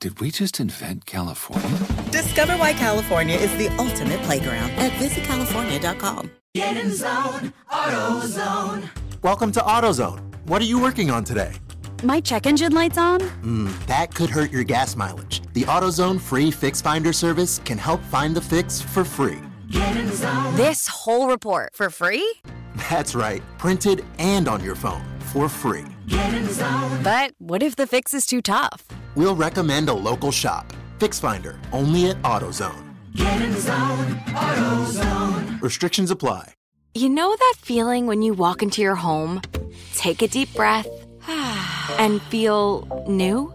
Did we just invent California? Discover why California is the ultimate playground at visitcalifornia.com. Get in zone, AutoZone. Welcome to AutoZone. What are you working on today? My check engine light's on? Hmm, that could hurt your gas mileage. The AutoZone free Fix Finder service can help find the fix for free. Get in zone. This whole report for free? That's right, printed and on your phone for free. Get in zone. But what if the fix is too tough? We'll recommend a local shop. Fix Finder, only at AutoZone. Get in zone, AutoZone. Restrictions apply. You know that feeling when you walk into your home, take a deep breath, and feel new?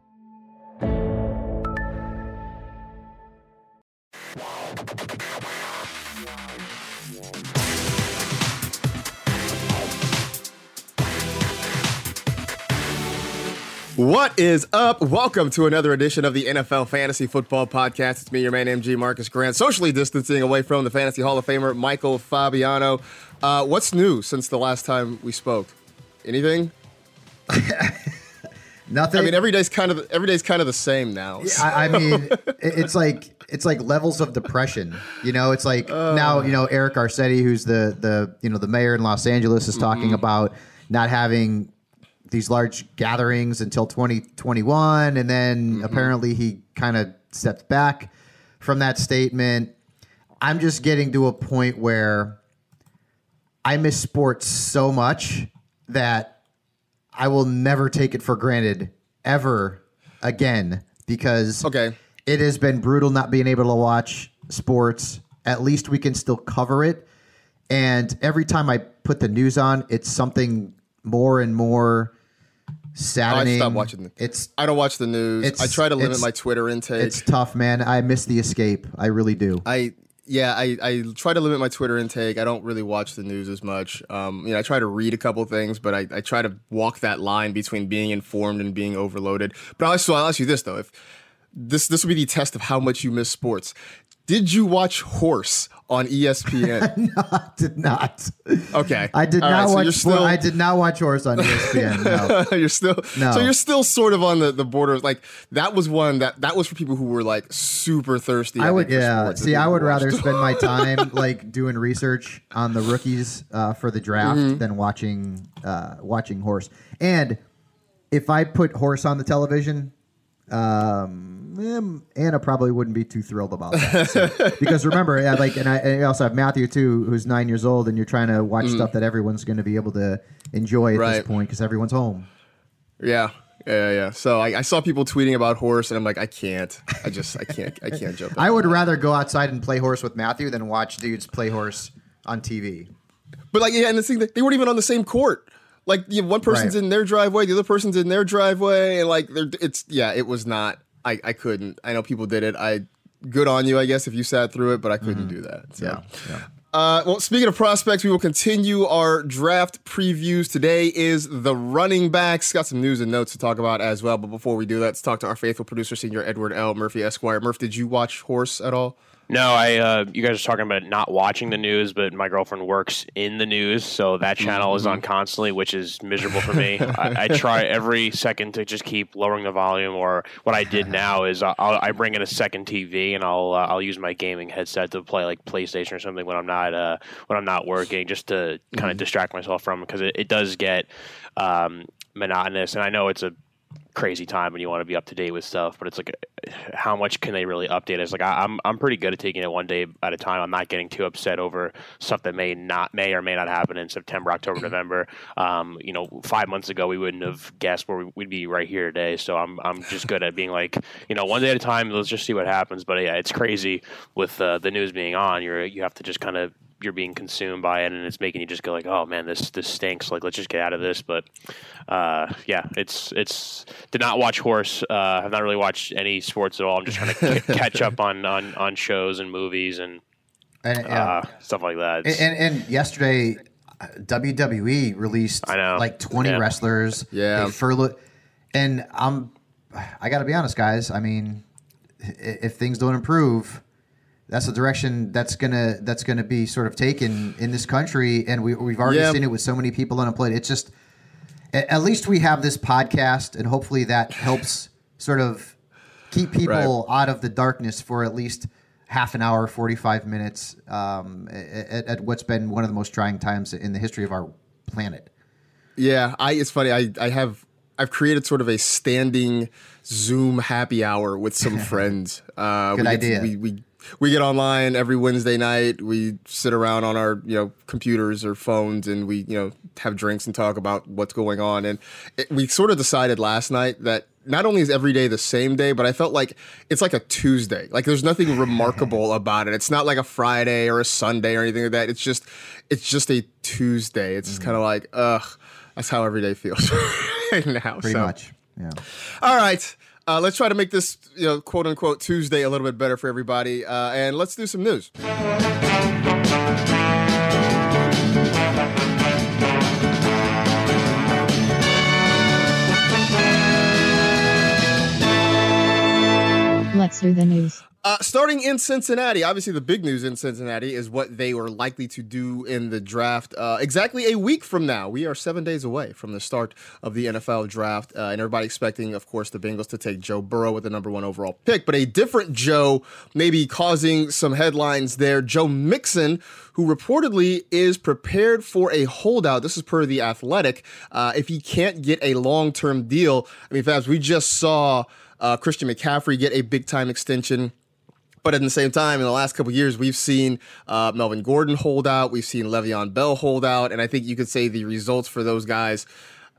What is up? Welcome to another edition of the NFL Fantasy Football Podcast. It's me, your man, MG Marcus Grant, socially distancing away from the Fantasy Hall of Famer, Michael Fabiano. Uh, what's new since the last time we spoke? Anything? Nothing. I mean, every day's kind of every day's kind of the same now. So. I, I, mean, it's like it's like levels of depression. You know, it's like uh, now you know Eric Garcetti, who's the the you know the mayor in Los Angeles, is talking mm-hmm. about not having these large gatherings until 2021 and then mm-hmm. apparently he kind of stepped back from that statement. I'm just getting to a point where i miss sports so much that i will never take it for granted ever again because okay. it has been brutal not being able to watch sports. At least we can still cover it. And every time i put the news on it's something more and more saddening. I stopped watching. The, it's I don't watch the news. I try to limit my Twitter intake. It's tough, man. I miss the escape. I really do. I yeah, I, I try to limit my Twitter intake. I don't really watch the news as much. Um, you know, I try to read a couple things, but I, I try to walk that line between being informed and being overloaded. But also, I'll ask you this though: if this this will be the test of how much you miss sports. Did you watch Horse on ESPN? no, I did not. Okay, I did All not right, watch. So still, I did not watch Horse on ESPN. No, you're still. No. So you're still sort of on the the border. Like that was one that that was for people who were like super thirsty. I, I would, yeah. See, I would rather spend my time like doing research on the rookies uh, for the draft mm-hmm. than watching uh, watching Horse. And if I put Horse on the television, um, Anna probably wouldn't be too thrilled about that. So, because remember, like, and I, and I, also have Matthew too, who's nine years old, and you're trying to watch mm. stuff that everyone's going to be able to enjoy at right. this point because everyone's home. Yeah. Yeah, yeah. So I, I, saw people tweeting about horse, and I'm like, I can't. I just, I can't, I can't jump. I would rather go outside and play horse with Matthew than watch dudes play horse on TV. But like, yeah, and the thing they weren't even on the same court. Like, you know, one person's Right. in their driveway, the other person's in their driveway, and like, they're, it's yeah, it was not. I I couldn't. I know people did it. I good on you, I guess, if you sat through it, but I couldn't do that. So. Mm-hmm. Yeah. Uh, well, speaking of prospects, we will continue our draft previews. Today is the running backs. Got some news and notes to talk about as well. But before we do that, let's talk to our faithful producer, Senior Edward L. Murphy Esquire. Murph, did you watch Horse at all? No, I. Uh, you guys are talking about not watching the news, but my girlfriend works in the news, so that channel is on constantly, which is miserable for me. I, I try every second to just keep lowering the volume. Or what I did now is I'll, I bring in a second TV and I'll uh, I'll use my gaming headset to play like PlayStation or something when I'm not uh, when I'm not working, just to kind of distract myself from because it, it does get um, monotonous. And I know it's a crazy time when you want to be up to date with stuff, but it's like, how much can they really update It's Like, I, I'm I'm pretty good at taking it one day at a time. I'm not getting too upset over stuff that may not may or may not happen in September, October, November. Um, you know, five months ago we wouldn't have guessed where we- we'd be right here today. So I'm I'm just good at being like, you know, one day at a time. Let's just see what happens. But yeah, it's crazy with uh, the news being on. You're you have to just kind of you're being consumed by it and it's making you just go like oh man this this stinks like let's just get out of this but uh, yeah it's it's did not watch horse uh, have not really watched any sports at all i'm just trying to c- catch up on, on on shows and movies and And, yeah. uh, stuff like that And, and, and yesterday, uh, WWE released I know. like 20 Yeah. wrestlers. Yeah. They furloughed. And I'm, I got to be honest, guys. I mean, if things don't improve, that's the direction that's gonna that's gonna be sort of taken in this country, and we we've already Yeah. seen it with so many people unemployed. It's just, at least we have this podcast, and hopefully that helps sort of keep people out of the darkness for at least half an hour, 45 minutes um, at, at what's been one of the most trying times in the history of our planet. Yeah, I. It's funny. I I have I've created sort of a standing Zoom happy hour with some friends. Uh, Good we get idea. we, we we get online every Wednesday night. We sit around on our you know computers or phones, and we you know have drinks and talk about what's going on. And it, we sort of decided last night that not only is every day the same day, but I felt like it's like a Tuesday. Like there's nothing remarkable about it. It's not like a Friday or a Sunday or anything like that. It's just it's just a Tuesday. It's Mm-hmm. kind of like ugh. That's how every day feels right now. Pretty so. much. Yeah. All right. Uh, let's try to make this, you know, quote unquote Tuesday a little bit better for everybody. Uh, and let's do some news. Let's the news. Uh, starting in Cincinnati, obviously the big news in Cincinnati is what they were likely to do in the draft. Uh, exactly a week from now, we are seven days away from the start of the NFL draft, uh, and everybody expecting, of course, the Bengals to take Joe Burrow with the number one overall pick. But a different Joe, maybe causing some headlines there. Joe Mixon, who reportedly is prepared for a holdout. This is per the Athletic. Uh, if he can't get a long-term deal, I mean, Fabs, we just saw. Uh, Christian McCaffrey get a big time extension. But at the same time, in the last couple of years, we've seen uh, Melvin Gordon hold out. We've seen Le'Veon Bell hold out. And I think you could say the results for those guys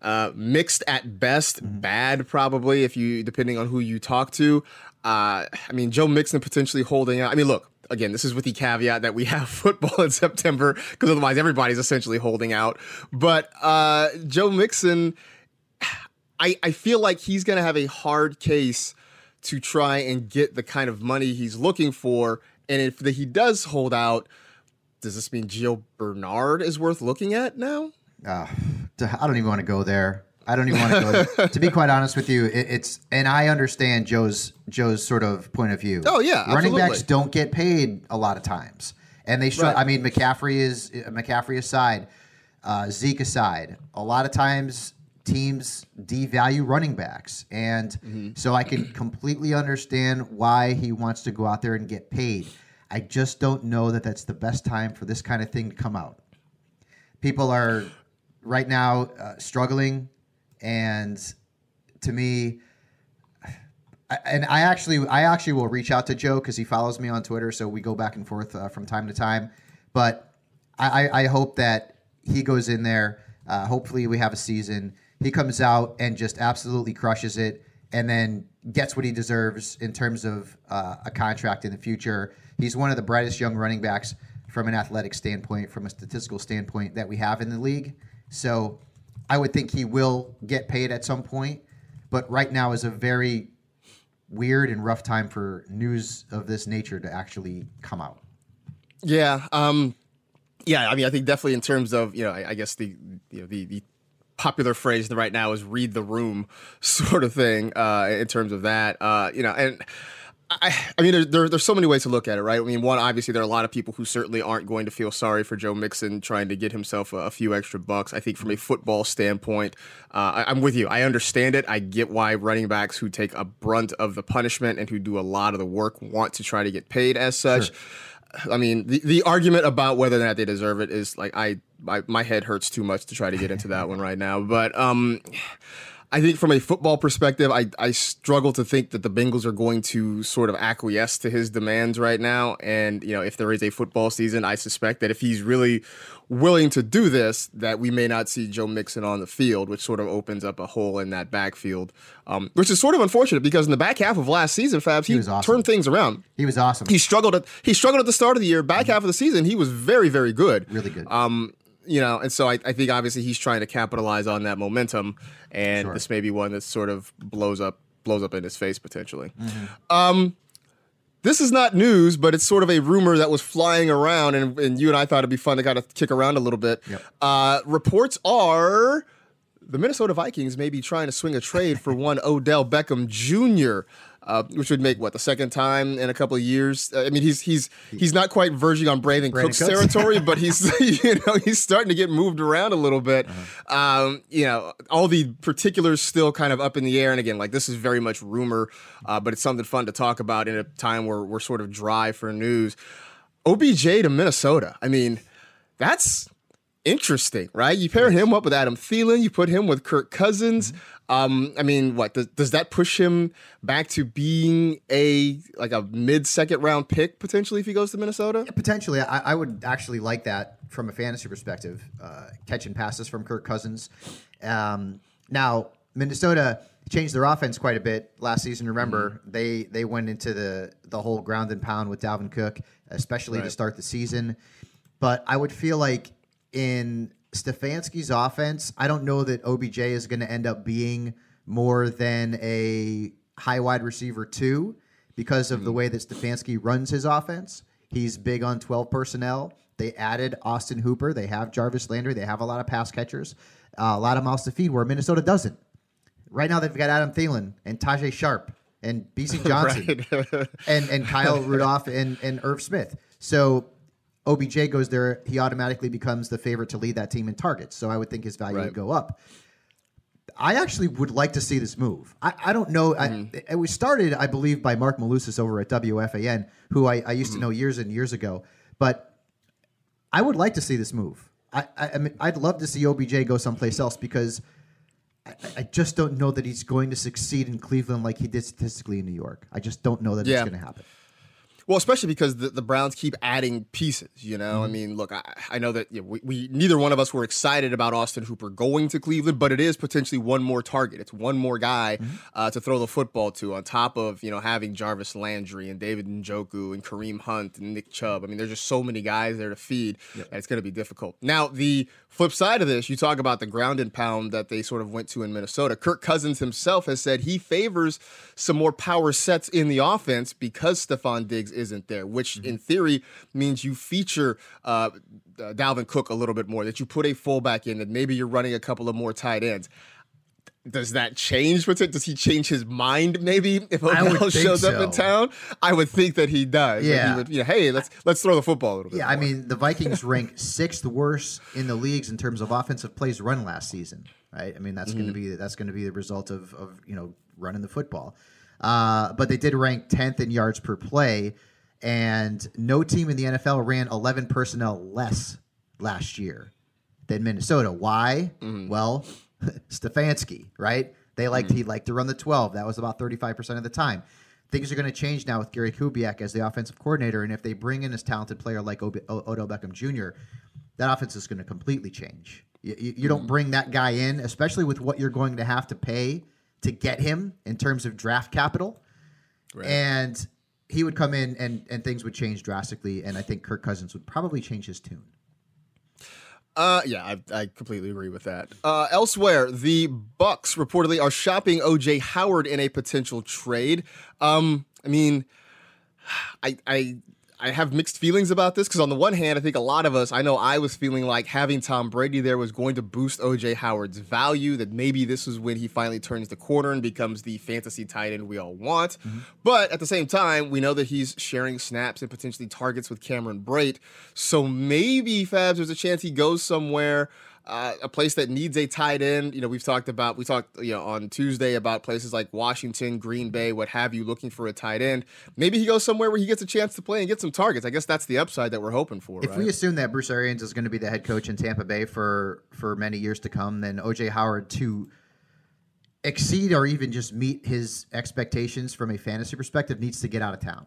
uh, mixed at best, bad probably, if you depending on who you talk to. Uh, I mean, Joe Mixon potentially holding out. I mean, look, again, this is with the caveat that we have football in September, because otherwise everybody's essentially holding out. But uh, Joe Mixon, I, I feel like he's going to have a hard case to try and get the kind of money he's looking for. And if the, he does hold out, does this mean Gio Bernard is worth looking at now? Uh, I don't even want to go there. I don't even want to go there. to be quite honest with you, it, it's and I understand Joe's Joe's sort of point of view. Oh, yeah, running absolutely. backs don't get paid a lot of times, and they should. Right. I mean, McCaffrey is McCaffrey aside, uh, Zeke aside. A lot of times teams devalue running backs, and Mm-hmm. so I can completely understand why he wants to go out there and get paid. I just don't know that that's the best time for this kind of thing to come out. People are right now uh, struggling, and to me, I- and I actually, I actually will reach out to Joe because he follows me on Twitter, so we go back and forth uh, from time to time. But I, I, I hope that he goes in there. Uh, hopefully, we have a season. He comes out and just absolutely crushes it, and then gets what he deserves in terms of uh, a contract in the future. He's one of the brightest young running backs from an athletic standpoint, from a statistical standpoint that we have in the league. So I would think he will get paid at some point, but right now is a very weird and rough time for news of this nature to actually come out. Yeah. Um, yeah. I mean, I think definitely in terms of you know, I, I guess the you know the the popular phrase right now is read the room sort of thing uh, in terms of that. Uh, you know, and. I, I mean, there, there, there's so many ways to look at it, right? I mean, one, obviously, there are a lot of people who certainly aren't going to feel sorry for Joe Mixon trying to get himself a, a few extra bucks. I think from a football standpoint, uh, I, I'm with you. I understand it. I get why running backs who take a brunt of the punishment and who do a lot of the work want to try to get paid as such. Sure. I mean, the, the argument about whether or not they deserve it is like I, I my head hurts too much to try to get into that one right now. But um, I think from a football perspective, I, I struggle to think that the Bengals are going to sort of acquiesce to his demands right now. And, you know, if there is a football season, I suspect that if he's really willing to do this, that we may not see Joe Mixon on the field, which sort of opens up a hole in that backfield, um, which is sort of unfortunate because in the back half of last season, Fabs, he, He was awesome. turned things around. He was awesome. He struggled at he struggled at the start of the year. Back half of the season, he was very, very good. Really good. Um, you know, and so I, I think obviously he's trying to capitalize on that momentum, and Sure. this may be one that sort of blows up blows up in his face potentially. Mm-hmm. Um, this is not news, but it's sort of a rumor that was flying around, and, and you and I thought it'd be fun to kind of kick around a little bit. Uh, reports are the Minnesota Vikings may be trying to swing a trade for one Odell Beckham Jr., uh, which would make what the second time in a couple of years. I mean, he's he's he's not quite verging on Brandin, Brandin Cooks, Cooks. territory, but he's you know he's starting to get moved around a little bit. Um, you know, all the particulars still kind of up in the air, and again, like this is very much rumor, uh, but it's something fun to talk about in a time where we're sort of dry for news. OBJ to Minnesota. I mean, that's interesting, right? You pair him up with Adam Thielen, you put him with Kirk Cousins. Um, I mean, what does, does that push him back to being a like a mid second round pick potentially if he goes to Minnesota? Potentially, I, I would actually like that from a fantasy perspective. Uh, catching passes from Kirk Cousins. Um, now, Minnesota changed their offense quite a bit last season. Remember, they they went into the the whole ground and pound with Dalvin Cook, especially to start the season. But I would feel like in Stefanski's offense, I don't know that OBJ is going to end up being more than a high wide receiver two because of the way that Stefanski runs his offense. He's big on 12 personnel. They added Austin Hooper. They have Jarvis Landry. They have a lot of pass catchers, uh, a lot of mouths to feed, where Minnesota doesn't. Right now, they've got Adam Thielen and Tajae Sharpe and Bisi Johnson and and Kyle Rudolph and and Irv Smith. So OBJ goes there, he automatically becomes the favorite to lead that team in targets. So I would think his value Right. would go up. I actually would like to see this move. I, I don't know. Mm-hmm. I, it was started, I believe, by Marc Malusis over at WFAN, who I, I used Mm-hmm. to know years and years ago. But I would like to see this move. I, I, mean, I'd love to see OBJ go someplace else because I, I just don't know that he's going to succeed in Cleveland like he did statistically in New York. I just don't know that Yeah. it's going to happen. Well, especially because the, the Browns keep adding pieces. You know, I mean, look, I, I know that you know, we, we neither one of us were excited about Austin Hooper going to Cleveland, but it is potentially one more target. It's one more guy uh, to throw the football to, on top of you know having Jarvis Landry and David Njoku and Kareem Hunt and Nick Chubb. I mean, there's just so many guys there to feed that it's going to be difficult. Now, the flip side of this, you talk about the ground and pound that they sort of went to in Minnesota. Kirk Cousins himself has said he favors some more power sets in the offense because Stefon Diggs isn't there, which in theory means you feature uh, uh, Dalvin Cook a little bit more, that you put a fullback in, that maybe you're running a couple of more tight ends. Does that change? What's it? Does he change his mind? Maybe if Odell shows up in town, I would think that he does. Yeah. he would, you know, hey, let's let's throw the football a little bit. Yeah, I mean the Vikings rank sixth worst in the leagues in terms of offensive plays run last season. Right? I mean that's going to be that's going to be the result of of you know running the football. Uh, but they did rank tenth in yards per play, and no team in the NFL ran eleven personnel less last year than Minnesota. Why? Well, Stefanski, right? They liked hmm. he liked to run the twelve. That was about thirty five percent of the time. Things are going to change now with Gary Kubiak as the offensive coordinator, and if they bring in this talented player like Ob- o- Odell Beckham Jr., that offense is going to completely change. You, you, you don't hmm. bring that guy in, especially with what you're going to have to pay to get him in terms of draft capital, and he would come in and and things would change drastically, and I think Kirk Cousins would probably change his tune. Uh, yeah, I, I completely agree with that. Uh, elsewhere, the Bucks reportedly are shopping OJ Howard in a potential trade. Um, I mean, I I I have mixed feelings about this because on the one hand, I think a lot of us, I know I was feeling like having Tom Brady there was going to boost OJ Howard's value. That maybe this is when he finally turns the corner and becomes the fantasy tight end we all want. Mm-hmm. But at the same time, we know that he's sharing snaps and potentially targets with Cameron Brate. So maybe Fabs, there's a chance he goes somewhere uh, a place that needs a tight end. You know, we've talked about we talked you know on Tuesday about places like Washington, Green Bay, what have you, looking for a tight end. Maybe he goes somewhere where he gets a chance to play and get some targets. I guess that's the upside that we're hoping for. If right? we assume that Bruce Arians is going to be the head coach in Tampa Bay for for many years to come, then OJ Howard to exceed or even just meet his expectations from a fantasy perspective needs to get out of town.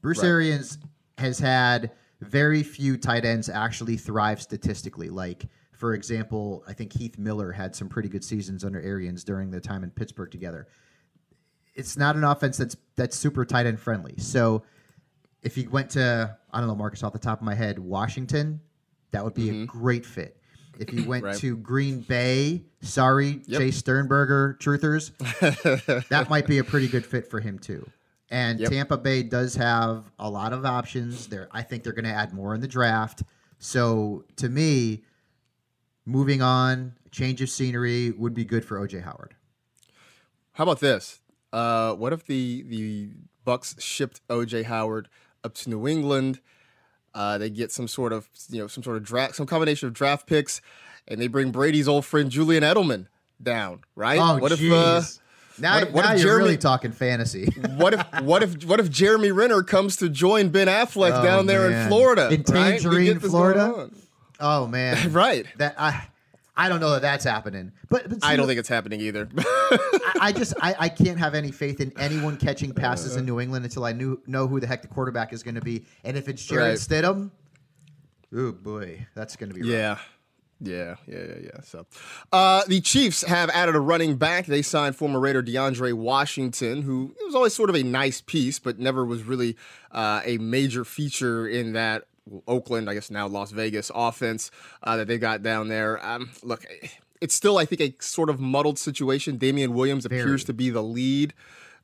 Bruce right. Arians has had very few tight ends actually thrive statistically, like for example, I think Heath Miller had some pretty good seasons under Arians during the time in Pittsburgh together. It's not an offense that's that's super tight end friendly. So if you went to I don't know Marcus off the top of my head, Washington, that would be mm-hmm. a great fit. If you went right. to Green Bay, sorry, yep. Jace Sternberger, truthers, that might be a pretty good fit for him too. And yep. Tampa Bay does have a lot of options. There, I think they're going to add more in the draft. So to me, moving on, change of scenery would be good for OJ Howard. How about this? Uh, what if the the Bucks shipped OJ Howard up to New England? Uh, they get some sort of you know some sort of draft, some combination of draft picks, and they bring Brady's old friend Julian Edelman down. Right? Oh, what geez. if? Uh, now, what what now if you're Jeremy, really talking fantasy. what if what if what if Jeremy Renner comes to join Ben Affleck oh, down there man. in Florida? In Tangerine, right? Florida. Oh man, right. That I. I don't know that that's happening, but, but see, I don't think it's happening either. I, I, just I, I can't have any faith in anyone catching passes uh, in New England until I knew know who the heck the quarterback is going to be, and if it's Jarrett right. Stidham, oh boy, that's going to be yeah. Rough. Yeah, yeah, yeah, yeah. So, uh, the Chiefs have added a running back. They signed former Raider DeAndre Washington, who was always sort of a nice piece, but never was really uh, a major feature in that Oakland, I guess now Las Vegas offense uh, that they got down there. Um, look, it's still, I think, a sort of muddled situation. Damien Williams Very. appears to be the lead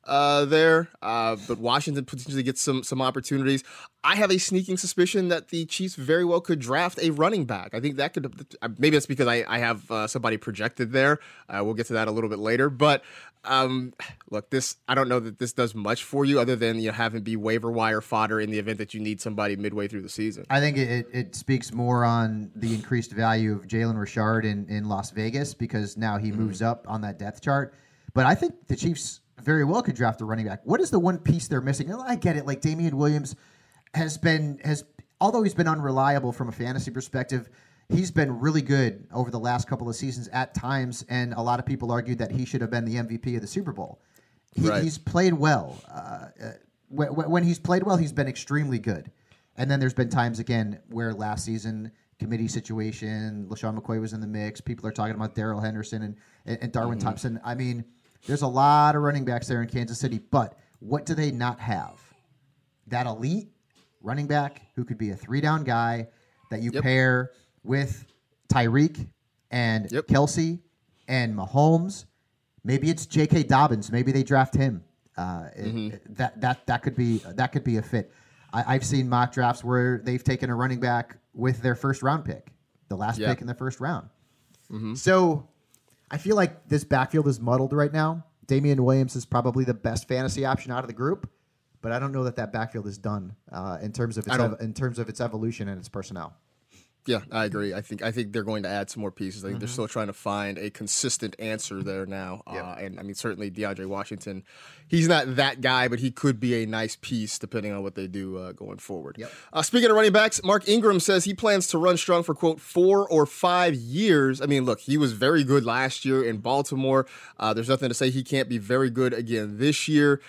uh, there, uh, but Washington potentially gets some some opportunities. I have a sneaking suspicion that the Chiefs very well could draft a running back. I think that could maybe that's because I, I have uh, somebody projected there. Uh, we'll get to that a little bit later. But um, look, this I don't know that this does much for you other than you know having be waiver wire fodder in the event that you need somebody midway through the season. I think it, it speaks more on the increased value of Jalen Richard in, in Las Vegas because now he mm-hmm. moves up on that depth chart. But I think the Chiefs very well could draft a running back. What is the one piece they're missing? I get it. Like Damien Williams has been has although he's been unreliable from a fantasy perspective, he's been really good over the last couple of seasons at times, and a lot of people argued that he should have been the MVP of the Super Bowl. He, right. He's played well. Uh, when, when he's played well, he's been extremely good. And then there's been times again where last season committee situation, LeSean McCoy was in the mix. People are talking about Darrell Henderson and, and Darwin mm-hmm. Thompson. I mean, there's a lot of running backs there in Kansas City, but what do they not have? That elite running back who could be a three down guy that you yep. pair with Tyreek and yep. Kelce and Mahomes. Maybe it's J.K. Dobbins. Maybe they draft him. Uh, mm-hmm. it, that that that could be that could be a fit. I, have seen mock drafts where they've taken a running back with their first round pick, the last pick in the first round. Mm-hmm. So I feel like this backfield is muddled right now. Damien Williams is probably the best fantasy option out of the group, but I don't know that that backfield is done uh, in terms of its ev- in terms of its evolution and its personnel. Yeah, I agree. I think I think they're going to add some more pieces. I think mm-hmm. they're still trying to find a consistent answer there now. Yep. Uh, and I mean, certainly DeAndre Washington, he's not that guy, but he could be a nice piece depending on what they do uh, going forward. Yep. Uh, speaking of running backs, Mark Ingram says he plans to run strong for quote four or five years. I mean, look, he was very good last year in Baltimore. Uh, there's nothing to say he can't be very good again this year.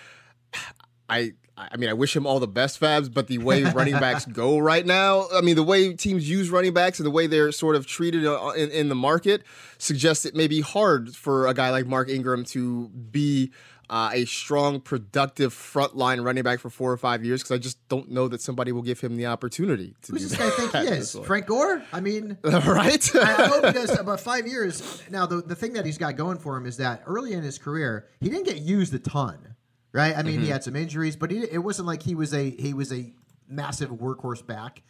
I I mean, I wish him all the best, Fabs, but the way running backs go right now, I mean, the way teams use running backs and the way they're sort of treated uh, in, in the market suggests it may be hard for a guy like Mark Ingram to be uh, a strong, productive frontline running back for four or five years because I just don't know that somebody will give him the opportunity to Who's do this guy think he is? Frank Gore? I mean, right? I, I hope he does about five years. Now, the, the thing that he's got going for him is that early in his career, he didn't get used a ton, right? I mean, he Mhm. had some injuries, but he, it wasn't like he was a he was a massive workhorse back.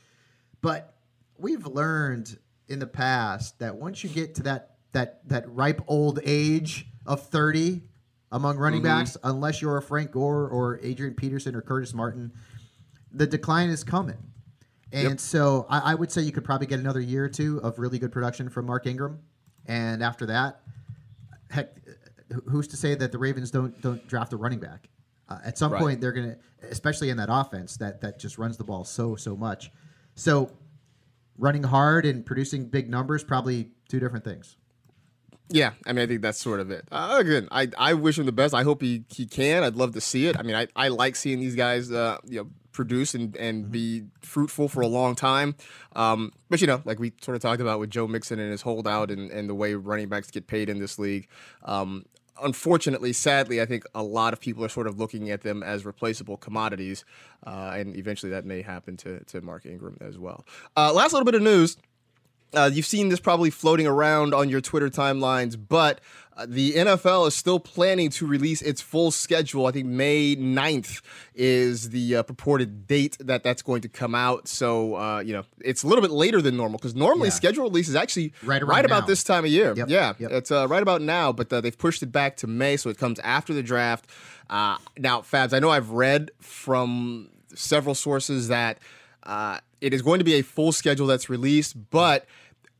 But we've learned in the past that once you get to that that that ripe old age of thirty among running Mhm. backs, unless you're a Frank Gore or Adrian Peterson or Curtis Martin, the decline is coming. And Yep. so I, I would say you could probably get another year or two of really good production from Mark Ingram, and after that, heck, who's to say that the Ravens don't don't draft a running back? Uh, at some Right. point, they're gonna, especially in that offense that that just runs the ball so so much. So, running hard and producing big numbers probably two different things. Yeah, I mean, I think that's sort of it. Uh, again, I, I wish him the best. I hope he, he can. I'd love to see it. I mean, I, I like seeing these guys, uh, you know, produce and, and be fruitful for a long time. Um, but you know, like we sort of talked about with Joe Mixon and his holdout and, and the way running backs get paid in this league. Um, unfortunately, sadly, I think a lot of people are sort of looking at them as replaceable commodities, uh, and eventually that may happen to to Mark Ingram as well. Uh, last little bit of news. Uh, you've seen this probably floating around on your Twitter timelines, but uh, the NFL is still planning to release its full schedule. I think May 9th is the uh, purported date that that's going to come out. So, uh, you know, it's a little bit later than normal because normally Yeah. schedule release is actually Right right, about this time of year. Yep, Yeah, yep. it's uh, right about now, but uh, they've pushed it back to May, so it comes after the draft. Uh, now, Fabs, I know I've read from several sources that uh, it is going to be a full schedule that's released, but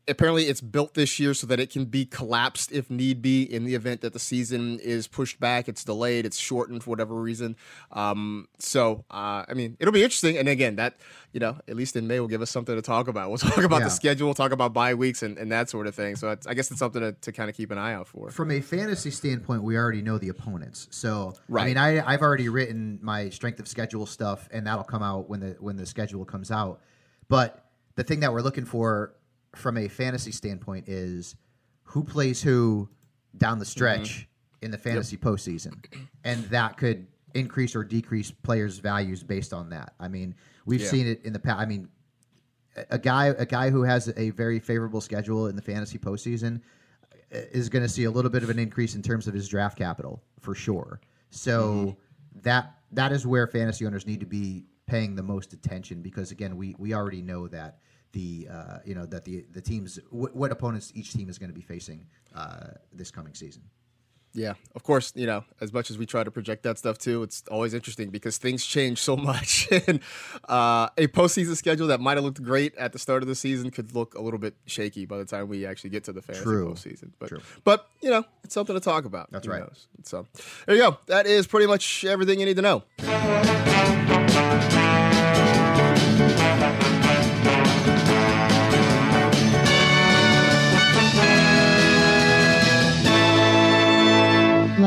apparently it's built this year so that it can be collapsed if need be in the event that the season is pushed back it's delayed it's shortened for whatever reason um, so uh, i mean it'll be interesting and again that you know at least in may will give us something to talk about we'll talk about Yeah. the schedule talk about bye weeks and, and that sort of thing so it's, i guess it's something to, to kind of keep an eye out for From a fantasy standpoint, we already know the opponents. So I mean, I, I've already written my strength of schedule stuff, and that'll come out when the when the schedule comes out. But the thing that we're looking for from a fantasy standpoint is who plays who down the stretch mm-hmm. in the fantasy postseason, and that could increase or decrease players' values based on that. I mean, we've Yeah. seen it in the past. I mean, a- a guy a guy who has a very favorable schedule in the fantasy postseason uh, is going to see a little bit of an increase in terms of his draft capital for sure. So mm-hmm. that that is where fantasy owners need to be paying the most attention because again, we we already know that the uh, you know that the the teams wh- what opponents each team is going to be facing uh, this coming season. Yeah, of course, you know, as much as we try to project that stuff too, it's always interesting because things change so much. and uh, a postseason schedule that might have looked great at the start of the season could look a little bit shaky by the time we actually get to the fantasy True. postseason. But, True. but, you know, it's something to talk about. That's Who right. knows? So there you go. That is pretty much everything you need to know.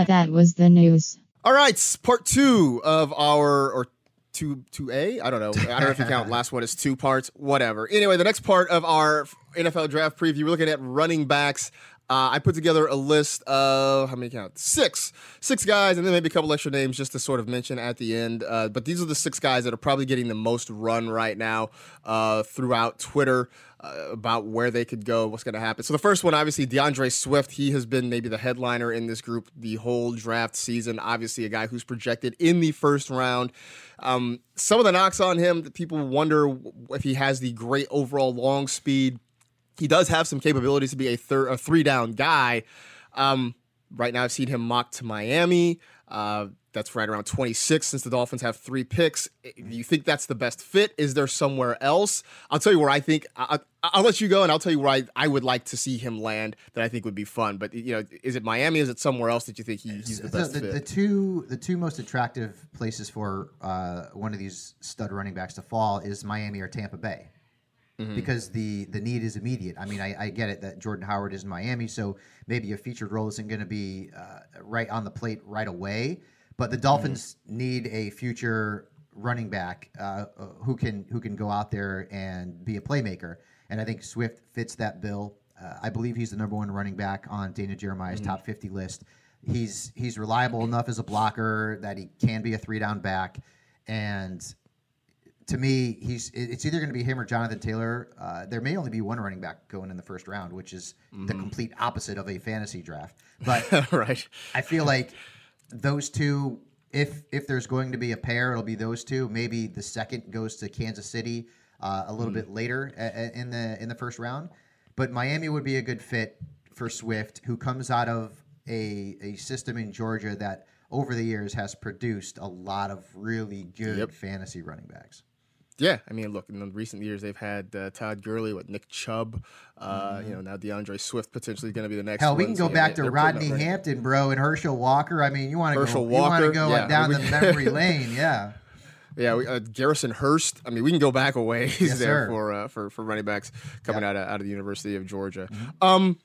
That was the news. All right, part two of our or two two A. I don't know. I don't know if you count last one is two parts. Whatever. Anyway, the next part of our NFL draft preview, we're looking at running backs. Uh, I put together a list of how many count? Six, six guys, and then maybe a couple extra names just to sort of mention at the end. Uh, but these are the six guys that are probably getting the most run right now uh, throughout Twitter uh, about where they could go, what's going to happen. So the first one, obviously, DeAndre Swift. He has been maybe the headliner in this group the whole draft season. Obviously, a guy who's projected in the first round. Um, some of the knocks on him, that people wonder if he has the great overall long speed. He does have some capabilities to be a third, a three down guy. Um, right now, I've seen him mocked to Miami. Uh, that's right around 26 since the Dolphins have three picks. Do you think that's the best fit? Is there somewhere else? I'll tell you where I think. I, I- I'll let you go, and I'll tell you where I, I would like to see him land that I think would be fun. But you know, is it Miami? Is it somewhere else that you think he, he's the So best the, fit? the two the two most attractive places for uh, one of these stud running backs to fall is Miami or Tampa Bay. Mhm. Because the the need is immediate. I mean, I, I get it that Jordan Howard is in Miami, so maybe a featured role isn't going to be uh, right on the plate right away. But the Dolphins need a future running back uh, who can who can go out there and be a playmaker. And I think Swift fits that bill. Uh, I believe he's the number one running back on Daniel Jeremiah's Mhm. top 50 list. He's he's reliable enough as a blocker that he can be a three down back, and to me, he's it's either going to be him or Jonathan Taylor. Uh, there may only be one running back going in the first round, which is the Mhm. complete opposite of a fantasy draft. But right, I feel like those two. If if there's going to be a pair, it'll be those two. Maybe the second goes to Kansas City uh, a little Mhm. bit later a- a- in the in the first round. But Miami would be a good fit for Swift, who comes out of a a system in Georgia that over the years has produced a lot of really good Yep. fantasy running backs. Yeah, I mean, look, in the recent years they've had uh, Todd Gurley with Nick Chubb. Uh, You know, now DeAndre Swift potentially going to be the next. Mm-hmm. Hell, we can go back to they're putting up Rodney running- Hampton, bro, and Herschel Walker. I mean, you want to go, you want to Walker, go yeah, down the memory lane, yeah. Yeah, we, uh, Garrison Hearst. I mean, we can go back a ways Yes, there sir. for uh, for for running backs coming out of out of the University of Georgia. Mm-hmm. Um,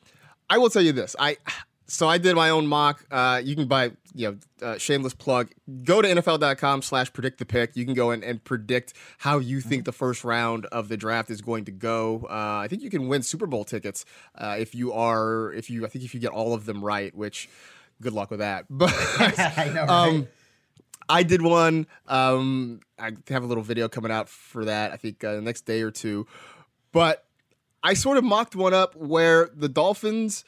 I will tell you this. I so I did my own mock. Uh, you can buy you know uh, shameless plug. Go to NFL.com slash predict the pick. You can go in and predict how you Mm-hmm. think the first round of the draft is going to go. Uh, I think you can win Super Bowl tickets uh, if you are if you I think if you get all of them right. Which good luck with that. But I know, right? um, I did one. Um, I have a little video coming out for that. I think uh, the next day or two. But I sort of mocked one up where the Dolphins,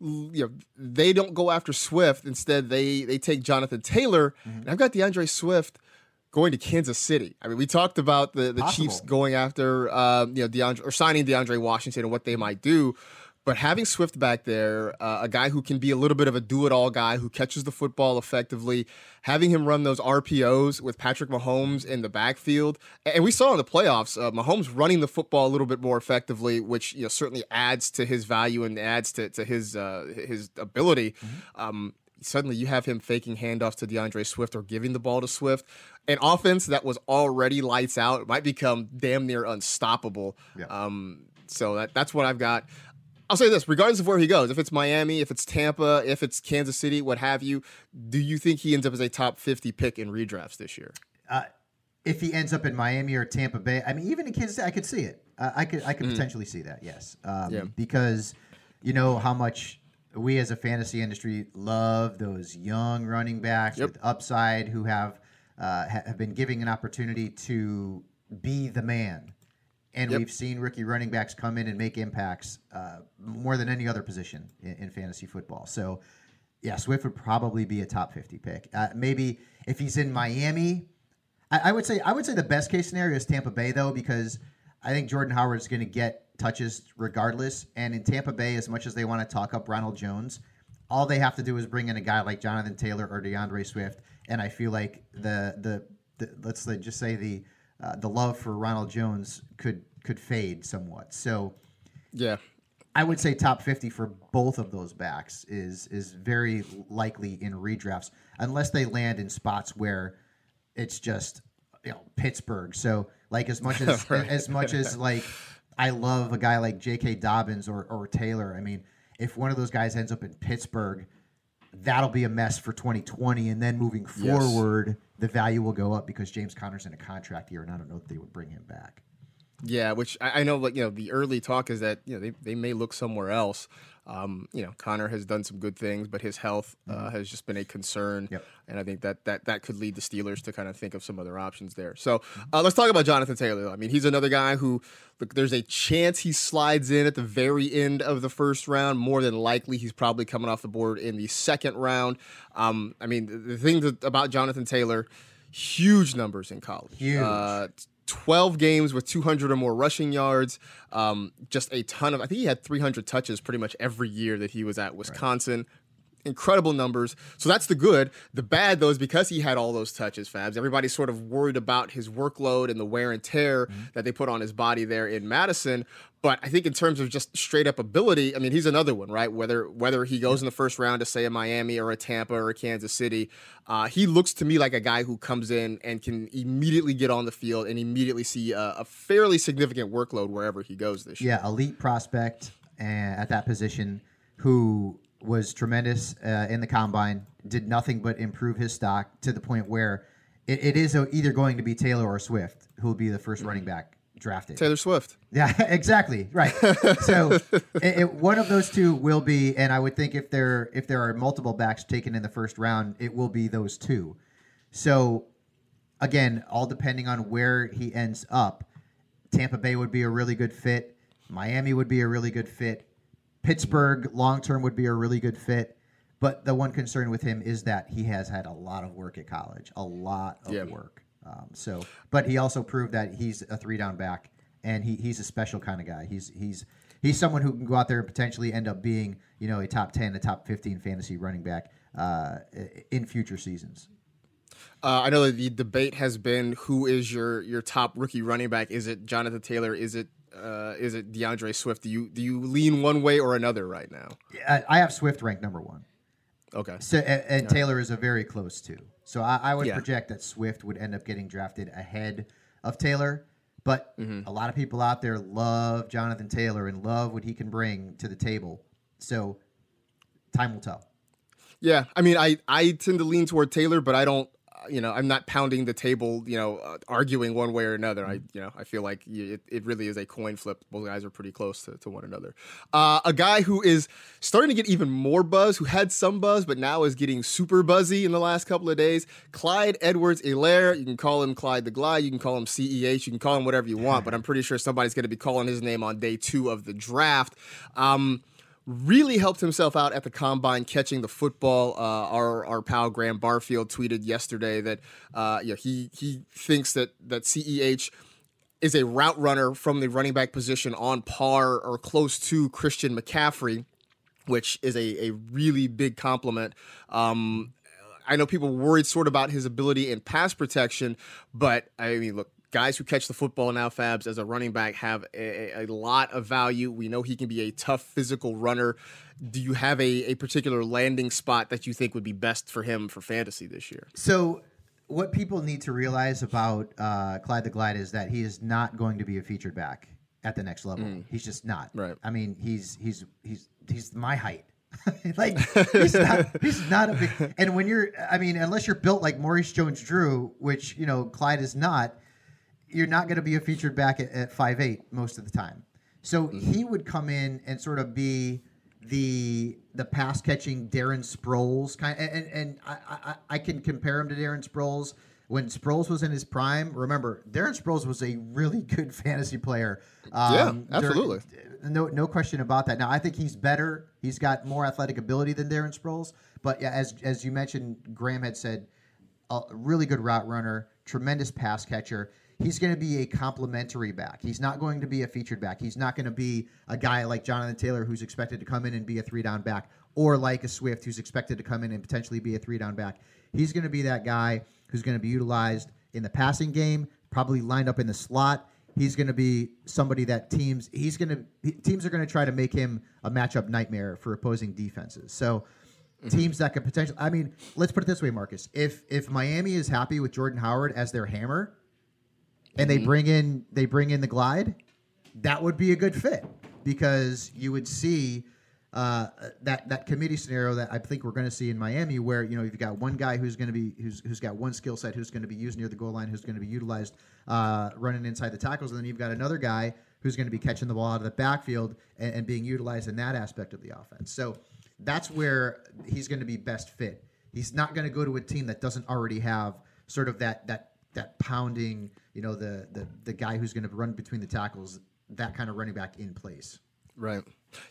you know, they don't go after Swift. Instead, they they take Jonathan Taylor. And I've got DeAndre Swift going to Kansas City. I mean, we talked about the the Chiefs going after um, you know DeAndre or signing DeAndre Washington and what they might do. But having Swift back there, uh, a guy who can be a little bit of a do-it-all guy who catches the football effectively, having him run those RPOs with Patrick Mahomes in the backfield, and we saw in the playoffs, uh, Mahomes running the football a little bit more effectively, which you know certainly adds to his value and adds to, to his uh, his ability. Um, suddenly you have him faking handoffs to DeAndre Swift or giving the ball to Swift. An offense that was already lights out might become damn near unstoppable. Um, so that that's what I've got. I'll say this, regardless of where he goes, if it's Miami, if it's Tampa, if it's Kansas City, what have you, do you think he ends up as a top 50 pick in redrafts this year? Uh, if he ends up in Miami or Tampa Bay, I mean, even in Kansas City, I could see it. Uh, I could, I could Mhm. potentially see that. Yes, um, Yeah. because you know how much we as a fantasy industry love those young running backs with upside who have uh, ha- have been giving an opportunity to be the man. And Yep. we've seen rookie running backs come in and make impacts uh, more than any other position in, in fantasy football. So, yeah, Swift would probably be a top fifty pick. Uh, maybe if he's in Miami, I, I would say I would say the best case scenario is Tampa Bay though, because I think Jordan Howard is going to get touches regardless. And in Tampa Bay, as much as they want to talk up Ronald Jones, all they have to do is bring in a guy like Jonathan Taylor or DeAndre Swift, and I feel like the the, the let's just say the uh, the love for Ronald Jones could could fade somewhat. So Yeah. I would say top 50 for both of those backs is is very likely in redrafts unless they land in spots where it's just you know Pittsburgh. So like as much as Right. as much as like I love a guy like J.K. Dobbins or or Taylor. I mean, if one of those guys ends up in Pittsburgh, that'll be a mess for 2020. And then moving Yes. forward, the value will go up because James Conner's in a contract year, and I don't know if they would bring him back. Yeah, which I, I know, like you know, the early talk is that you know they, they may look somewhere else. Um, you know, Conner has done some good things, but his health uh, has just been a concern, and I think that that that could lead the Steelers to kind of think of some other options there. So uh, let's talk about Jonathan Taylor. I mean, he's another guy who, look, there's a chance he slides in at the very end of the first round. More than likely, he's probably coming off the board in the second round. Um, I mean, the, the thing that, about Jonathan Taylor, huge numbers in college. Huge. Uh, 12 games with 200 or more rushing yards. Um, just a ton of, I think he had 300 touches pretty much every year that he was at Wisconsin. Incredible numbers. So that's the good. The bad, though, is because he had all those touches, Fabs. Everybody's sort of worried about his workload and the wear and tear that they put on his body there in Madison. But I think in terms of just straight up ability, I mean, he's another one, right? Whether whether he goes in the first round to say a Miami or a Tampa or a Kansas City, uh, he looks to me like a guy who comes in and can immediately get on the field and immediately see a, a fairly significant workload wherever he goes this year. Yeah, elite prospect uh, at that position who was tremendous uh, in the combine, did nothing but improve his stock to the point where it, it is either going to be Taylor or Swift who will be the 1st running back drafted. Taylor Swift. Yeah, exactly. Right. So it, it, one of those two will be, and I would think if there if there are multiple backs taken in the first round, it will be those two. So again, all depending on where he ends up. Tampa Bay would be a really good fit. Miami would be a really good fit. Pittsburgh long term would be a really good fit. But the one concern with him is that he has had a lot of work at college, a lot of Yeah. work. Um, so, but he also proved that he's a three down back, and he, he's a special kind of guy. He's he's he's someone who can go out there and potentially end up being you know a top ten, a top fifteen fantasy running back uh, in future seasons. Uh, I know that the debate has been who is your your top rookie running back? Is it Jonathan Taylor? Is it uh, is it DeAndre Swift? Do you do you lean one way or another right now? I, I have Swift ranked number one. Okay. So and, and. Taylor is a very close two. So I, I would Yeah. project that Swift would end up getting drafted ahead of Taylor. But Mm-hmm. a lot of people out there love Jonathan Taylor and love what he can bring to the table. So time will tell. Yeah, I mean, I I tend to lean toward Taylor, but I don't. You know, I'm not pounding the table. You know, uh, arguing one way or another. I you know, I feel like it, it really is a coin flip. Both guys are pretty close to, to one another. Uh, a guy who is starting to get even more buzz, who had some buzz, but now is getting super buzzy in the last couple of days. Clyde Edwards Helaire. You can call him Clyde the Glide. You can call him CEH. You can call him whatever you want. But I'm pretty sure somebody's going to be calling his name on day two of the draft. Um, really helped himself out at the combine catching the football. Uh, our our pal Graham Barfield tweeted yesterday that uh, he he thinks that that CEH is a route runner from the running back position on par or close to Christian McCaffrey, which is a, a really big compliment. Um, I know people worried sort of about his ability in pass protection, but I mean, look, guys who catch the football now, Fabs, as a running back have a, a lot of value. We know he can be a tough physical runner. Do you have a, a particular landing spot that you think would be best for him for fantasy this year? So, what people need to realize about uh, Clyde the Glide is that he is not going to be a featured back at the next level. Mm. He's just not. Right. I mean, he's he's he's he's my height. like he's not he's not a big and when you're I mean unless you're built like Maurice Jones Drew which you know Clyde is not you're not going to be a featured back at, at 5'8 most of the time. So mm-hmm. he would come in and sort of be the the pass catching Darren Sproles kind and and, and I, I I can compare him to Darren Sproles when Sproles was in his prime. Remember, Darren Sproles was a really good fantasy player. Yeah, um, during- absolutely. no, no question about that. Now, I think he's better. He's got more athletic ability than Darren Sproles. But yeah, as as you mentioned, Graham had said, a really good route runner, tremendous pass catcher. He's going to be a complementary back. He's not going to be a featured back. He's not going to be a guy like Jonathan Taylor who's expected to come in and be a three down back, or like a Swift who's expected to come in and potentially be a three down back. He's going to be that guy who's going to be utilized in the passing game, probably lined up in the slot. He's going to be somebody that teams he's going to teams are going to try to make him a matchup nightmare for opposing defenses. So mm-hmm. teams that could potentially I mean, let's put it this way, Marcus. If if Miami is happy with Jordan Howard as their hammer and they Mhm. bring in they bring in the glide, that would be a good fit because you would see uh, that that committee scenario that I think we're going to see in Miami, where you know you've got one guy who's going to be who's who's got one skill set who's going to be used near the goal line, who's going to be utilized uh, running inside the tackles, and then you've got another guy who's going to be catching the ball out of the backfield and, and being utilized in that aspect of the offense. So that's where he's going to be best fit. He's not going to go to a team that doesn't already have sort of that that that pounding, you know, the the the guy who's going to run between the tackles, that kind of running back in place. Right.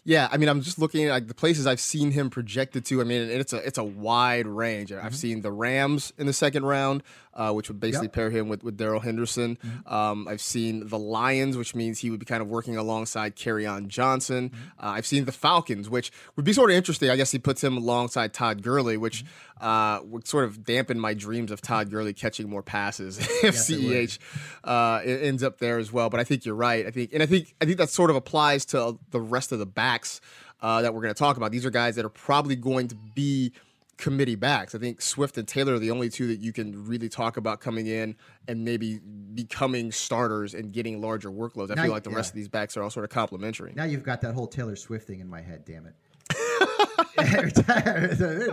Yeah, I mean, I'm just looking at like, the places I've seen him projected to. I mean, it's a it's a wide range. I've seen the Rams in the second round, uh, which would basically Yep. pair him with, with Darrell Henderson. Um, I've seen the Lions, which means he would be kind of working alongside Kerryon Johnson. Uh, I've seen the Falcons, which would be sort of interesting. I guess he puts him alongside Todd Gurley, which uh, would sort of dampen my dreams of Todd Gurley catching more passes if Yes. CEH uh, ends up there as well. But I think you're right. I think, and I think, I think that sort of applies to the rest of the backs uh, that we're going to talk about. These are guys that are probably going to be committee backs. I think Swift and Taylor are the only two that you can really talk about coming in and maybe becoming starters and getting larger workloads. I Now- feel like the yeah. rest of these backs are all sort of complementary. Now you've got that whole Taylor Swift thing in my head. Damn it.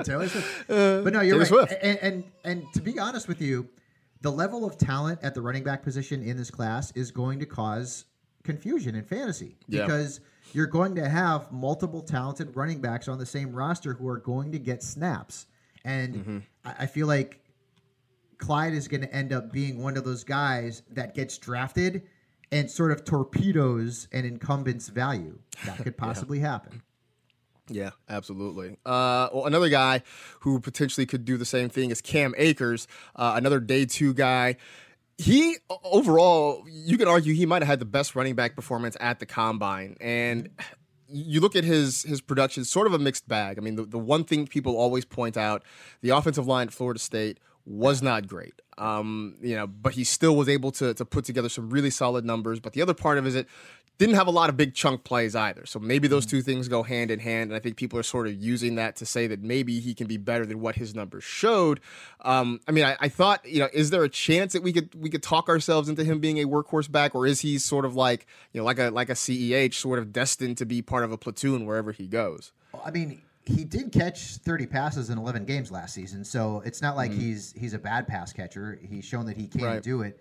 Taylor Swift. But no, you're Taylor right. Swift. And, and and to be honest with you, the level of talent at the running back position in this class is going to cause confusion in fantasy Yeah. You're going to have multiple talented running backs on the same roster who are going to get snaps. And Mm-hmm. I, I feel like Clyde is going to end up being one of those guys that gets drafted and sort of torpedoes an incumbent's value. That could possibly happen. Yeah, absolutely. Uh, well, another guy who potentially could do the same thing is Cam Akers, uh, another day two guy. He overall, you could argue he might have had the best running back performance at the combine, and you look at his his production, sort of a mixed bag. I mean, the, the one thing people always point out, the offensive line at Florida State was not great. Um, you know, but he still was able to to put together some really solid numbers. But the other part of it is it didn't have a lot of big chunk plays either. So maybe those two things go hand in hand, and I think people are sort of using that to say that maybe he can be better than what his numbers showed. Um, I mean, I, I thought, you know, is there a chance that we could we could talk ourselves into him being a workhorse back, or is he sort of like you know like a like a CEH, sort of destined to be part of a platoon wherever he goes? I mean, he did catch 30 passes in 11 games last season, so it's not like Mhm. he's he's a bad pass catcher. He's shown that he can Right. do it.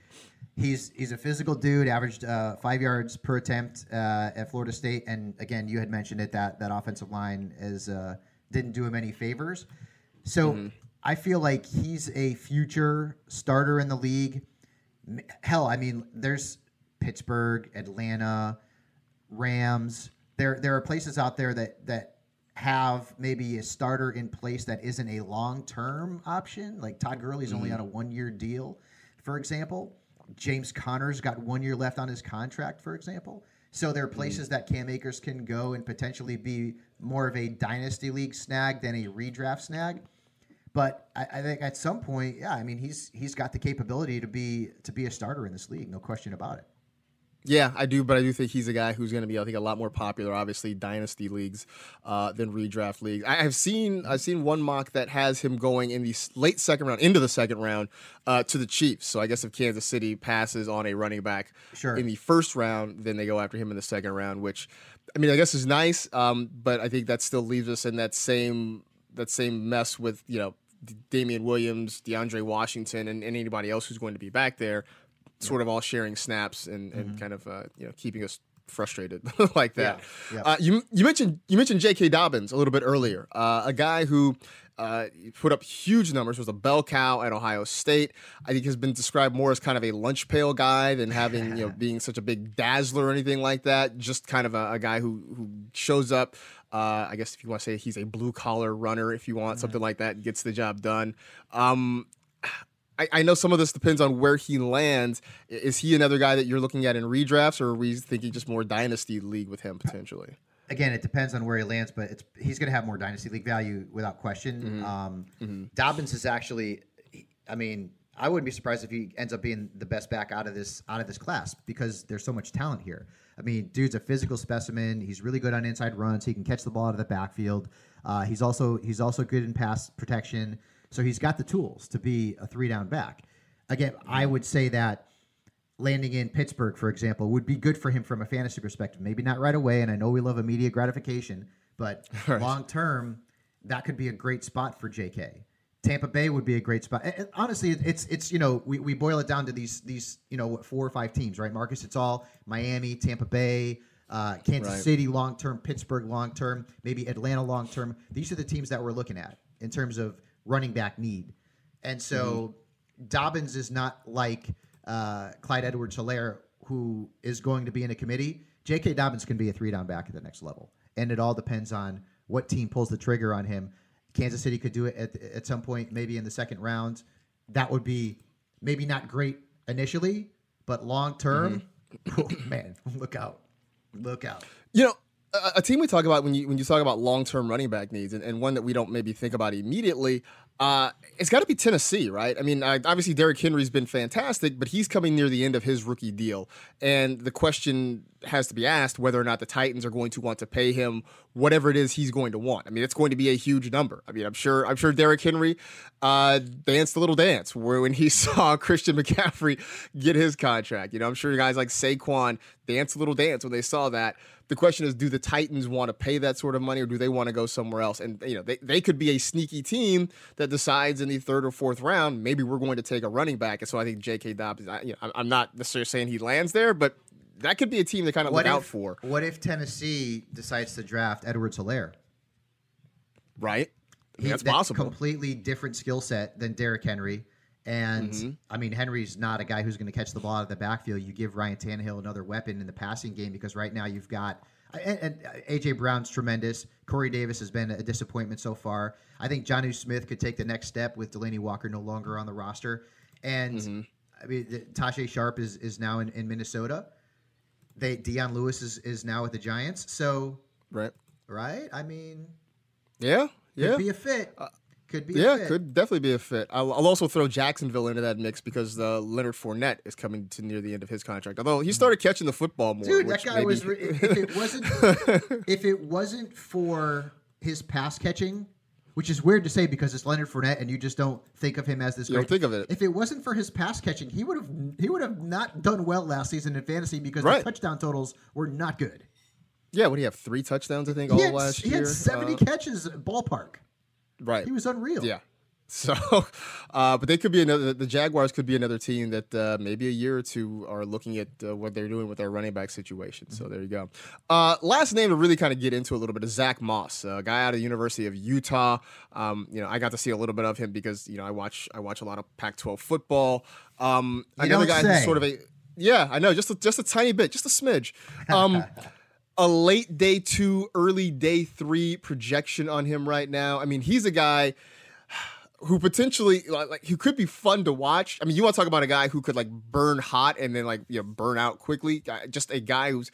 He's he's a physical dude. Averaged uh, five yards per attempt uh, at Florida State, and again, you had mentioned it that that offensive line is uh, didn't do him any favors. So I feel like he's a future starter in the league. Hell, I mean, there's Pittsburgh, Atlanta, Rams. There there are places out there that that have maybe a starter in place that isn't a long term option. Like Todd Gurley's only Mhm. on a one year deal, for example. James Conner's got one year left on his contract, for example. So there are places that Cam Akers can go and potentially be more of a dynasty league snag than a redraft snag. But I, I think at some point, yeah, I mean he's he's got the capability to be to be a starter in this league, no question about it. Yeah, I do, but I do think he's a guy who's going to be, I think, a lot more popular, obviously, dynasty leagues uh, than redraft leagues. I have seen, I've seen one mock that has him going in the late second round, into the second round, uh, to the Chiefs. So I guess if Kansas City passes on a running back Sure. in the first round, then they go after him in the second round, which, I mean, I guess is nice, um, but I think that still leaves us in that same that same mess with you know Damien Williams, DeAndre Washington, and, and anybody else who's going to be back there, sort of all sharing snaps and, and kind of uh, you know keeping us frustrated like that. Yeah, yeah. Uh, you you mentioned you mentioned J.K. Dobbins a little bit earlier, uh, a guy who. Uh, put up huge numbers. Was a bell cow at Ohio State. I think has been described more as kind of a lunch pail guy than having you know being such a big dazzler or anything like that. Just kind of a, a guy who who shows up. Uh, I guess if you want to say he's a blue collar runner, if you want something like that, gets the job done. Um, I, I know some of this depends on where he lands. Is he another guy that you're looking at in redrafts, or are we thinking just more dynasty league with him potentially? Again, it depends on where he lands, but it's he's going to have more dynasty league value without question. Mhm. Um, Mhm. Dobbins is actually, I mean, I wouldn't be surprised if he ends up being the best back out of this out of this class because there's so much talent here. I mean, dude's a physical specimen. He's really good on inside runs. He can catch the ball out of the backfield. Uh, he's also he's also good in pass protection. So he's got the tools to be a three down back. Again, I would say that landing in Pittsburgh, for example, would be good for him from a fantasy perspective. Maybe not right away, and I know we love immediate gratification, but Right. long term, that could be a great spot for JK. Tampa Bay would be a great spot. And- honestly, it's it's you know we, we boil it down to these these you know four or five teams, right, Marcus? It's all Miami, Tampa Bay, uh, Kansas Right. City long term, Pittsburgh long term, maybe Atlanta long term. These are the teams that we're looking at in terms of running back need. And so Dobbins is not like uh, Clyde Edwards Helaire, who is going to be in a committee. J.K. Dobbins can be a three down back at the next level. And it all depends on what team pulls the trigger on him. Kansas City could do it at, at some point, maybe in the second round. That would be maybe not great initially, but long term, man, look out. Look out. You know, a, team we talk about when you when you talk about long term running back needs, and, and one that we don't maybe think about immediately, uh, it's got to be Tennessee, right? I mean, uh, obviously Derrick Henry's been fantastic, but he's coming near the end of his rookie deal, and the question has to be asked whether or not the Titans are going to want to pay him whatever it is he's going to want. I mean, it's going to be a huge number. I mean, I'm sure I'm sure Derrick Henry uh, danced a little dance when he saw Christian McCaffrey get his contract. You know, I'm sure guys like Saquon danced a little dance when they saw that. The question is, do the Titans want to pay that sort of money, or do they want to go somewhere else? And you know, they, they could be a sneaky team that decides in the third or fourth round, maybe we're going to take a running back. And so I think J.K. Dobbins. I, you know, I'm not necessarily saying he lands there, but that could be a team to kind of look if, out for. What if Tennessee decides to draft Edwards Helaire? Right. I mean, He- that's possible. Completely different skill set than Derrick Henry. And Mhm. I mean, Henry's not a guy who's going to catch the ball out of the backfield. You give Ryan Tannehill another weapon in the passing game because right now you've got and, and AJ Brown's tremendous. Corey Davis has been a disappointment so far. I think Jonnu Smith could take the next step with Delanie Walker no longer on the roster. And Mm-hmm. I mean, the, Tajae Sharpe is is now in, in Minnesota. They Dion Lewis is, is now with the Giants. So right, right. I mean, Yeah, could yeah. be a fit. Could be. yeah, could definitely be a fit. I'll, I'll also throw Jacksonville into that mix because uh, Leonard Fournette is coming to near the end of his contract. Although he started catching the football more. Dude, that guy maybe- was. re- If it wasn't, if it wasn't for his pass catching, which is weird to say because it's Leonard Fournette, and you just don't think of him as this. You don't think of it. If it wasn't for his pass catching, he would have. He would have not done well last season in fantasy because Right. the touchdown totals were not good. yeah, what do you have? Three touchdowns, I think, He all had, last he year. He had seventy Uh, catches ballpark. Right. He was unreal. Yeah. So, uh, but they could be another. The Jaguars could be another team that uh, maybe a year or two are looking at uh, what they're doing with their running back situation. So there you go. Uh, last name to really kind of get into a little bit is Zach Moss, a guy out of the University of Utah. Um, you know, I got to see a little bit of him because you know I watch I watch a lot of Pac-12 football. Um, another guy say. who's sort of a yeah, I know just a, just a tiny bit, just a smidge. Um, a late day two, early day three projection on him right now. I mean, he's a guy who potentially like, who could be fun to watch. I mean, you want to talk about a guy who could like burn hot and then like you know burn out quickly. Uh, Just a guy who's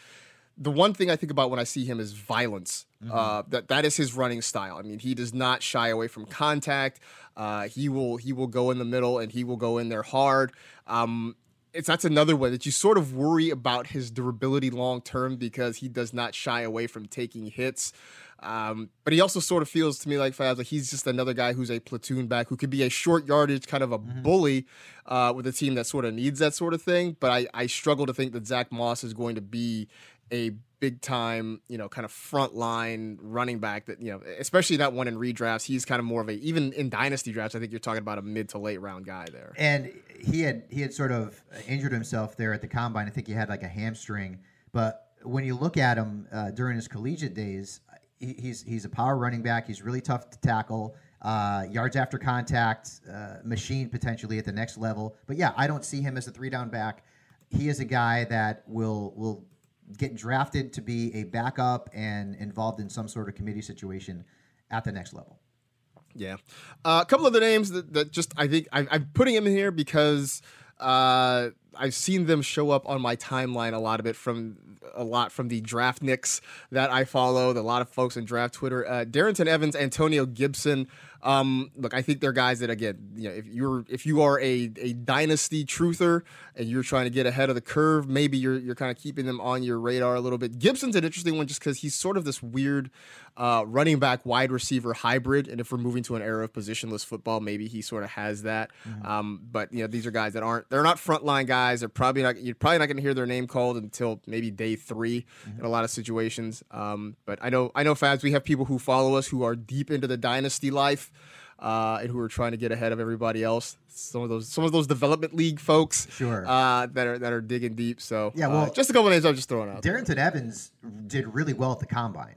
the one thing I think about when I see him is violence. Uh, that that is his running style. I mean, he does not shy away from contact. Uh, he will he will go in the middle and he will go in there hard. Um, it's that's another way that you sort of worry about his durability long term because he does not shy away from taking hits. Um, but he also sort of feels to me like Fabs like he's just another guy who's a platoon back who could be a short yardage kind of a bully uh, with a team that sort of needs that sort of thing. But I, I struggle to think that Zach Moss is going to be a big time, you know, kind of front line running back that, you know, especially that one in redrafts. He's kind of more of a, even in dynasty drafts, I think you're talking about a mid to late round guy there. And he had he had sort of injured himself there at the combine. I think he had like a hamstring. But when you look at him uh, during his collegiate days, he, he's he's a power running back. He's really tough to tackle. Uh, yards after contact, uh, machine potentially at the next level. But yeah, I don't see him as a three down back. He is a guy that will will get drafted to be a backup and involved in some sort of committee situation at the next level. Yeah. Uh, a couple of the names that, that just I think I, I'm putting him in here because uh, I've seen them show up on my timeline a lot of it from a lot from the draft nicks that I follow. A lot of folks in draft Twitter. Uh, Darrynton Evans, Antonio Gibson. Um, look, I think they're guys that again, you know, if you're if you are a, a dynasty truther and you're trying to get ahead of the curve, maybe you're you're kind of keeping them on your radar a little bit. Gibson's an interesting one just because he's sort of this weird uh, running back wide receiver hybrid, and if we're moving to an era of positionless football, maybe he sort of has that. Um, but you know, these are guys that aren't they're not frontline guys. They're probably not you're probably not going to hear their name called until maybe day 3 in a lot of situations. Um, but I know I know Fabs, we have people who follow us who are deep into the dynasty life. Uh, and who are trying to get ahead of everybody else. Some of those, some of those development league folks, Sure. uh, that are that are digging deep. So Yeah, uh, well- just a couple names I'm just throwing out. Darrynton Evans did really well at the combine.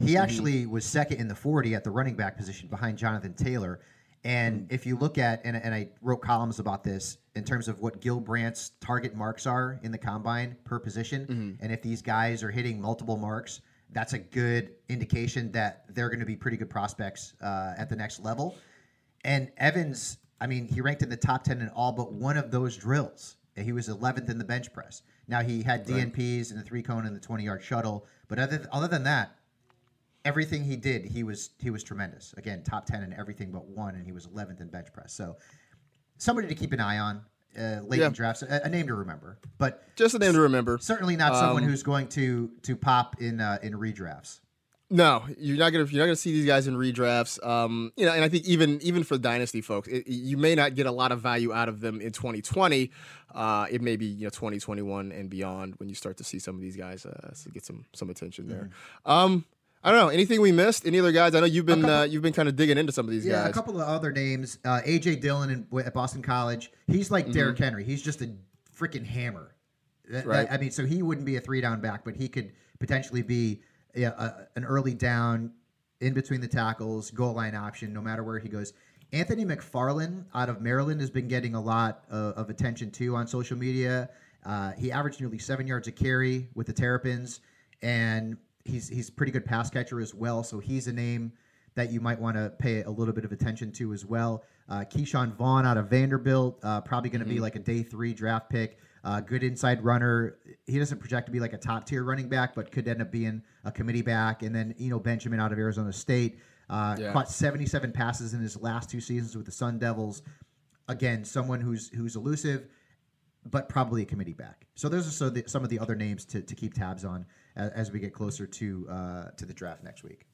Mm-hmm. He actually was second in the 40 at the running back position behind Jonathan Taylor. And Mm-hmm. if you look at, and, and I wrote columns about this in terms of what Gil Brandt's target marks are in the combine per position, Mm-hmm. and if these guys are hitting multiple marks, that's a good indication that they're going to be pretty good prospects uh, at the next level. And Evans, I mean, he ranked in the top 10 in all but one of those drills. He was 11th in the bench press. Now, he had. DNPs and the three cone and the 20 yard shuttle. But other, other than that, everything he did, he was he was tremendous. Again, top 10 in everything but one, and he was 11th in bench press. So somebody to keep an eye on uh, late Yeah. in drafts, a, a name to remember. But Just a name to remember. certainly not someone Um, who's going to to pop in uh, in redrafts. No, you're not gonna you're not gonna see these guys in redrafts. Um, you know, and I think even even for dynasty folks, it, you may not get a lot of value out of them in 2020. Uh, it may be you know 2021 and beyond when you start to see some of these guys uh, get some some attention there. Mm-hmm. Um, I don't know anything we missed. Any other guys? I know you've been uh, you've been kind of digging into some of these yeah, guys. Yeah, a couple of other names. Uh, AJ Dillon in, at Boston College. He's like Mhm. Derrick Henry. He's just a freaking hammer. That- that- Right. I mean, so he wouldn't be a three down back, but he could potentially be a, an early down in between the tackles, goal line option, no matter where he goes. Anthony McFarland out of Maryland has been getting a lot of, of attention too on social media. Uh, he averaged nearly seven yards a carry with the Terrapins, and he's he's a pretty good pass catcher as well. So he's a name that you might want to pay a little bit of attention to as well. Uh, Ke'Shawn Vaughn out of Vanderbilt, uh, probably going to be Mhm. like a day three draft pick. Uh, good inside runner. He doesn't project to be like a top tier running back, but could end up being a committee back. And then Eno Benjamin out of Arizona State uh, Yeah. caught 77 passes in his last two seasons with the Sun Devils. Again, someone who's who's elusive, but probably a committee back. So those are so the, some of the other names to, to keep tabs on as, as we get closer to uh, to the draft next week.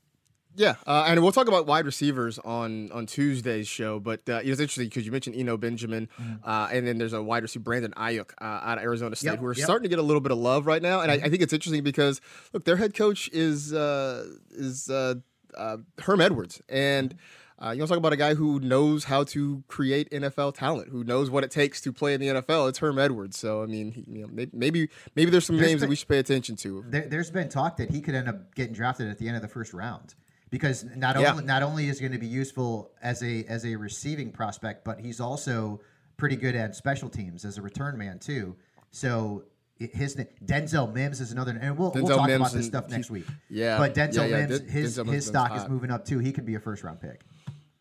Yeah, uh, and we'll talk about wide receivers on on Tuesday's show. But uh, it's interesting because you mentioned Eno Benjamin, uh, and then there's a wide receiver Brandon Aiyuk uh, out of Arizona State, Yep, who are yep. starting to get a little bit of love right now. And I, I think it's interesting because look, their head coach is uh, is uh, uh, Herm Edwards, and uh, you want to talk about a guy who knows how to create NFL talent, who knows what it takes to play in the NFL. It's Herm Edwards. So I mean, he, you know, maybe, maybe maybe there's some There's names that we should pay attention to. There, there's been talk that he could end up getting drafted at the end of the first round because not Yeah. only not only is he going to be useful as a as a receiving prospect, but he's also pretty good at special teams as a return man too. So his Denzel Mims is another, and we'll, we'll talk Mims about this stuff next week. yeah. but Denzel Yeah, yeah, Mims, his Denzel his is stock is moving up too. He could be a first round pick.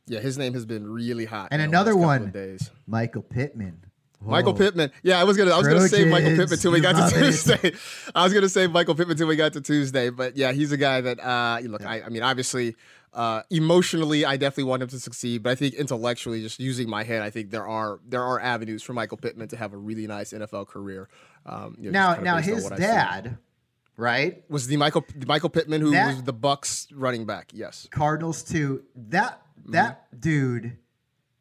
Yeah, his name has been really hot. And another one, days. Michael Pittman. Michael Pittman. Yeah, I was gonna I was gonna say Michael Trojans, Pittman till we got to it. Tuesday. I was gonna say Michael Pittman till we got to Tuesday. But yeah, he's a guy that uh look, I, I mean obviously uh emotionally I definitely want him to succeed, but I think intellectually, just using my head, I think there are there are avenues for Michael Pittman to have a really nice NFL career. Um you know, Now, now his what I see. dad, right? was the Michael Michael Pittman who That- was the Bucks running back. Yes. Cardinals too. That. That dude,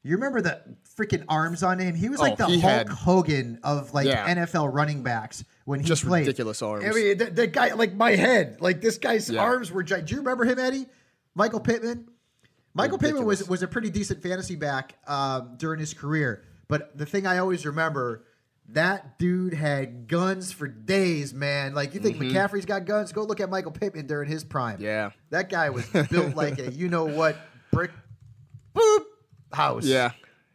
you remember the freaking arms on him? He was like Oh, the Hulk had- Hogan of like Yeah. NFL running backs when he Just played. ridiculous arms. I mean, the, guy like my head, like this guy's Yeah. arms were. Do you remember him, Eddie? Michael Pittman. Michael Pittman was was a pretty decent fantasy back um, during his career, but the thing I always remember. That dude had guns for days, man. Like you think Mhm. McCaffrey's got guns? Go look at Michael Pittman during his prime. Yeah. That guy was built like a you know what brick boop house. Yeah,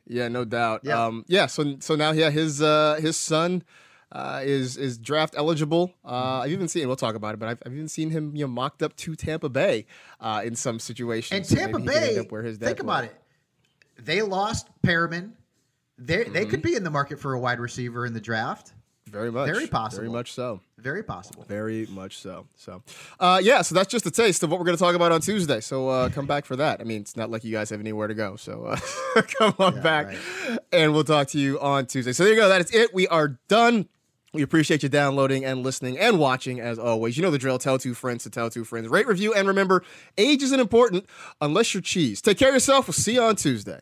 yeah, no doubt. Yeah. Um, yeah. So so now yeah, his uh, his son uh, is is draft eligible. Uh, I've even seen. We'll talk about it, but I've, I've even seen him you know mocked up to Tampa Bay uh, in some situations. And Tampa maybe he could end Bay, where his dad think about went. it. They lost Perriman. They they Mm-hmm. could be in the market for a wide receiver in the draft. Very much. Very possible. Very much so. Very possible. Very much so. So, uh, yeah. So that's just a taste of what we're going to talk about on Tuesday. So uh, come back for that. I mean, it's not like you guys have anywhere to go. So uh, come on back, and we'll talk to you on Tuesday. So there you go. That is it. We are done. We appreciate you downloading and listening and watching as always. You know the drill. Tell two friends to tell two friends. Rate, review, and remember, age isn't important unless you're cheese. Take care of yourself. We'll see you on Tuesday.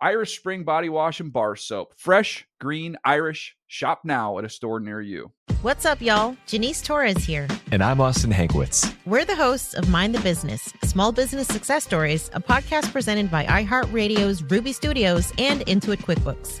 Irish Spring Body Wash and Bar Soap. Fresh, green, Irish. Shop now at a store near you. What's up, y'all? Janice Torres here. And I'm Austin Hankwitz. We're the hosts of Mind the Business Small Business Success Stories, a podcast presented by iHeartRadio's Ruby Studios and Intuit QuickBooks.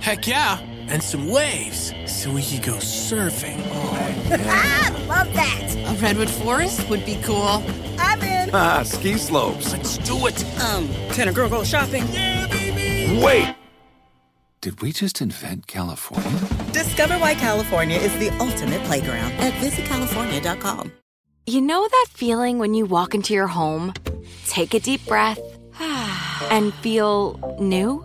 Heck yeah, and some waves so we could go surfing. ah, love that. A redwood forest would be cool. I'm in. Ah, ski slopes. Let's do it. Um, can a girl go shopping? Yeah, baby. Wait. Did we just invent California? Discover why California is the ultimate playground at visitcalifornia.com. You know that feeling when you walk into your home, take a deep breath, and feel new?